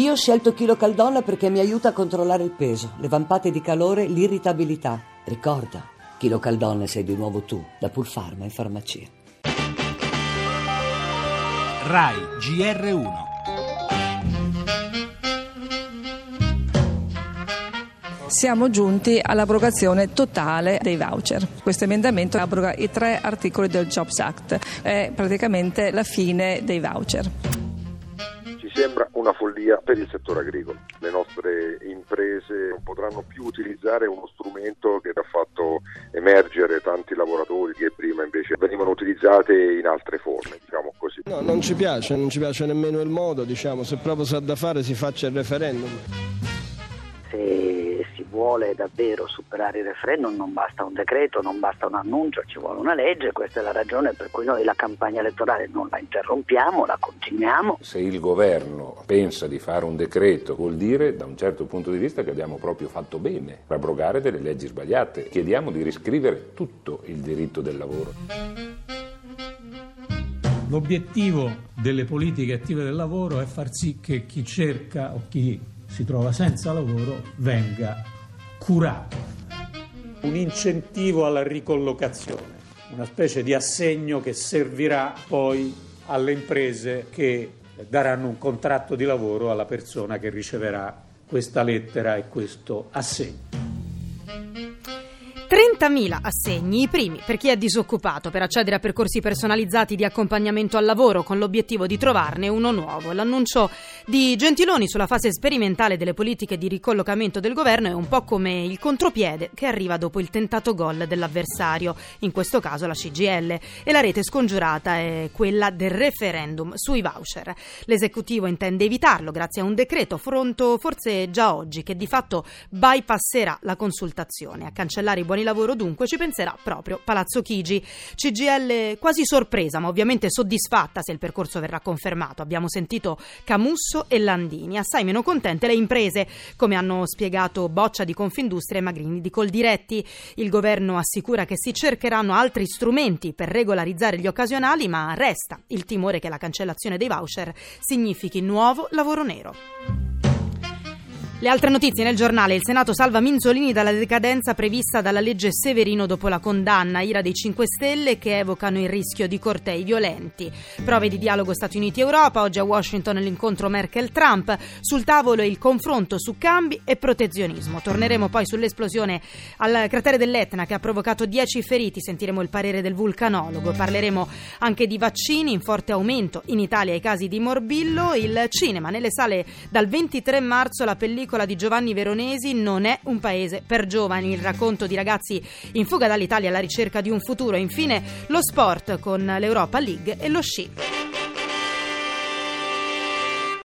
Io ho scelto Chilo Caldonna perché mi aiuta a controllare il peso, le vampate di calore, l'irritabilità. Ricorda, Chilo Caldonna sei di nuovo tu, da Pulfarma in farmacia. RAI GR1 siamo giunti all'abrogazione totale dei voucher. Questo emendamento abroga i tre articoli del Jobs Act, è praticamente la fine dei voucher. Sembra una follia per il settore agricolo. Le nostre imprese non potranno più utilizzare uno strumento che ha fatto emergere tanti lavoratori che prima invece venivano utilizzate in altre forme, diciamo così. No, non ci piace, non ci piace nemmeno il modo, diciamo, se proprio sa da fare si faccia il referendum. Se vuole davvero superare il referendum non basta un decreto, non basta un annuncio, ci vuole una legge, questa è la ragione per cui noi la campagna elettorale non la interrompiamo, la continuiamo. Se il governo pensa di fare un decreto vuol dire da un certo punto di vista che abbiamo proprio fatto bene, abrogare delle leggi sbagliate. Chiediamo di riscrivere tutto il diritto del lavoro. L'obiettivo delle politiche attive del lavoro è far sì che chi cerca o chi si trova senza lavoro venga curato. Un incentivo alla ricollocazione, una specie di assegno che servirà poi alle imprese che daranno un contratto di lavoro alla persona che riceverà questa lettera e questo assegno. 30.000 assegni, i primi per chi è disoccupato per accedere a percorsi personalizzati di accompagnamento al lavoro con l'obiettivo di trovarne uno nuovo. L'annuncio di Gentiloni sulla fase sperimentale delle politiche di ricollocamento del governo è un po' come il contropiede che arriva dopo il tentato gol dell'avversario, in questo caso la CGL, e la rete scongiurata è quella del referendum sui voucher. L'esecutivo intende evitarlo grazie a un decreto fronto forse già oggi che di fatto bypasserà la consultazione a cancellare i buoni di lavoro dunque ci penserà proprio Palazzo Chigi. CGL quasi sorpresa ma ovviamente soddisfatta se il percorso verrà confermato. Abbiamo sentito Camusso e Landini, assai meno contente le imprese, come hanno spiegato Boccia di Confindustria e Magrini di Coldiretti. Il governo assicura che si cercheranno altri strumenti per regolarizzare gli occasionali ma resta il timore che la cancellazione dei voucher significhi nuovo lavoro nero. Le altre notizie nel giornale. Il Senato salva Minzolini dalla decadenza prevista dalla legge Severino dopo la condanna. Ira dei 5 Stelle che evocano il rischio di cortei violenti. Prove di dialogo Stati Uniti-Europa. Oggi a Washington l'incontro Merkel-Trump. Sul tavolo il confronto su cambi e protezionismo. Torneremo poi sull'esplosione al cratere dell'Etna che ha provocato 10 feriti. Sentiremo il parere del vulcanologo. Parleremo anche di vaccini in forte aumento in Italia i casi di morbillo. Il cinema nelle sale dal 23 marzo la pellicola pellicola di Giovanni Veronesi Non è un paese per giovani, il racconto di ragazzi in fuga dall'Italia alla ricerca di un futuro e infine lo sport con l'Europa League e lo sci.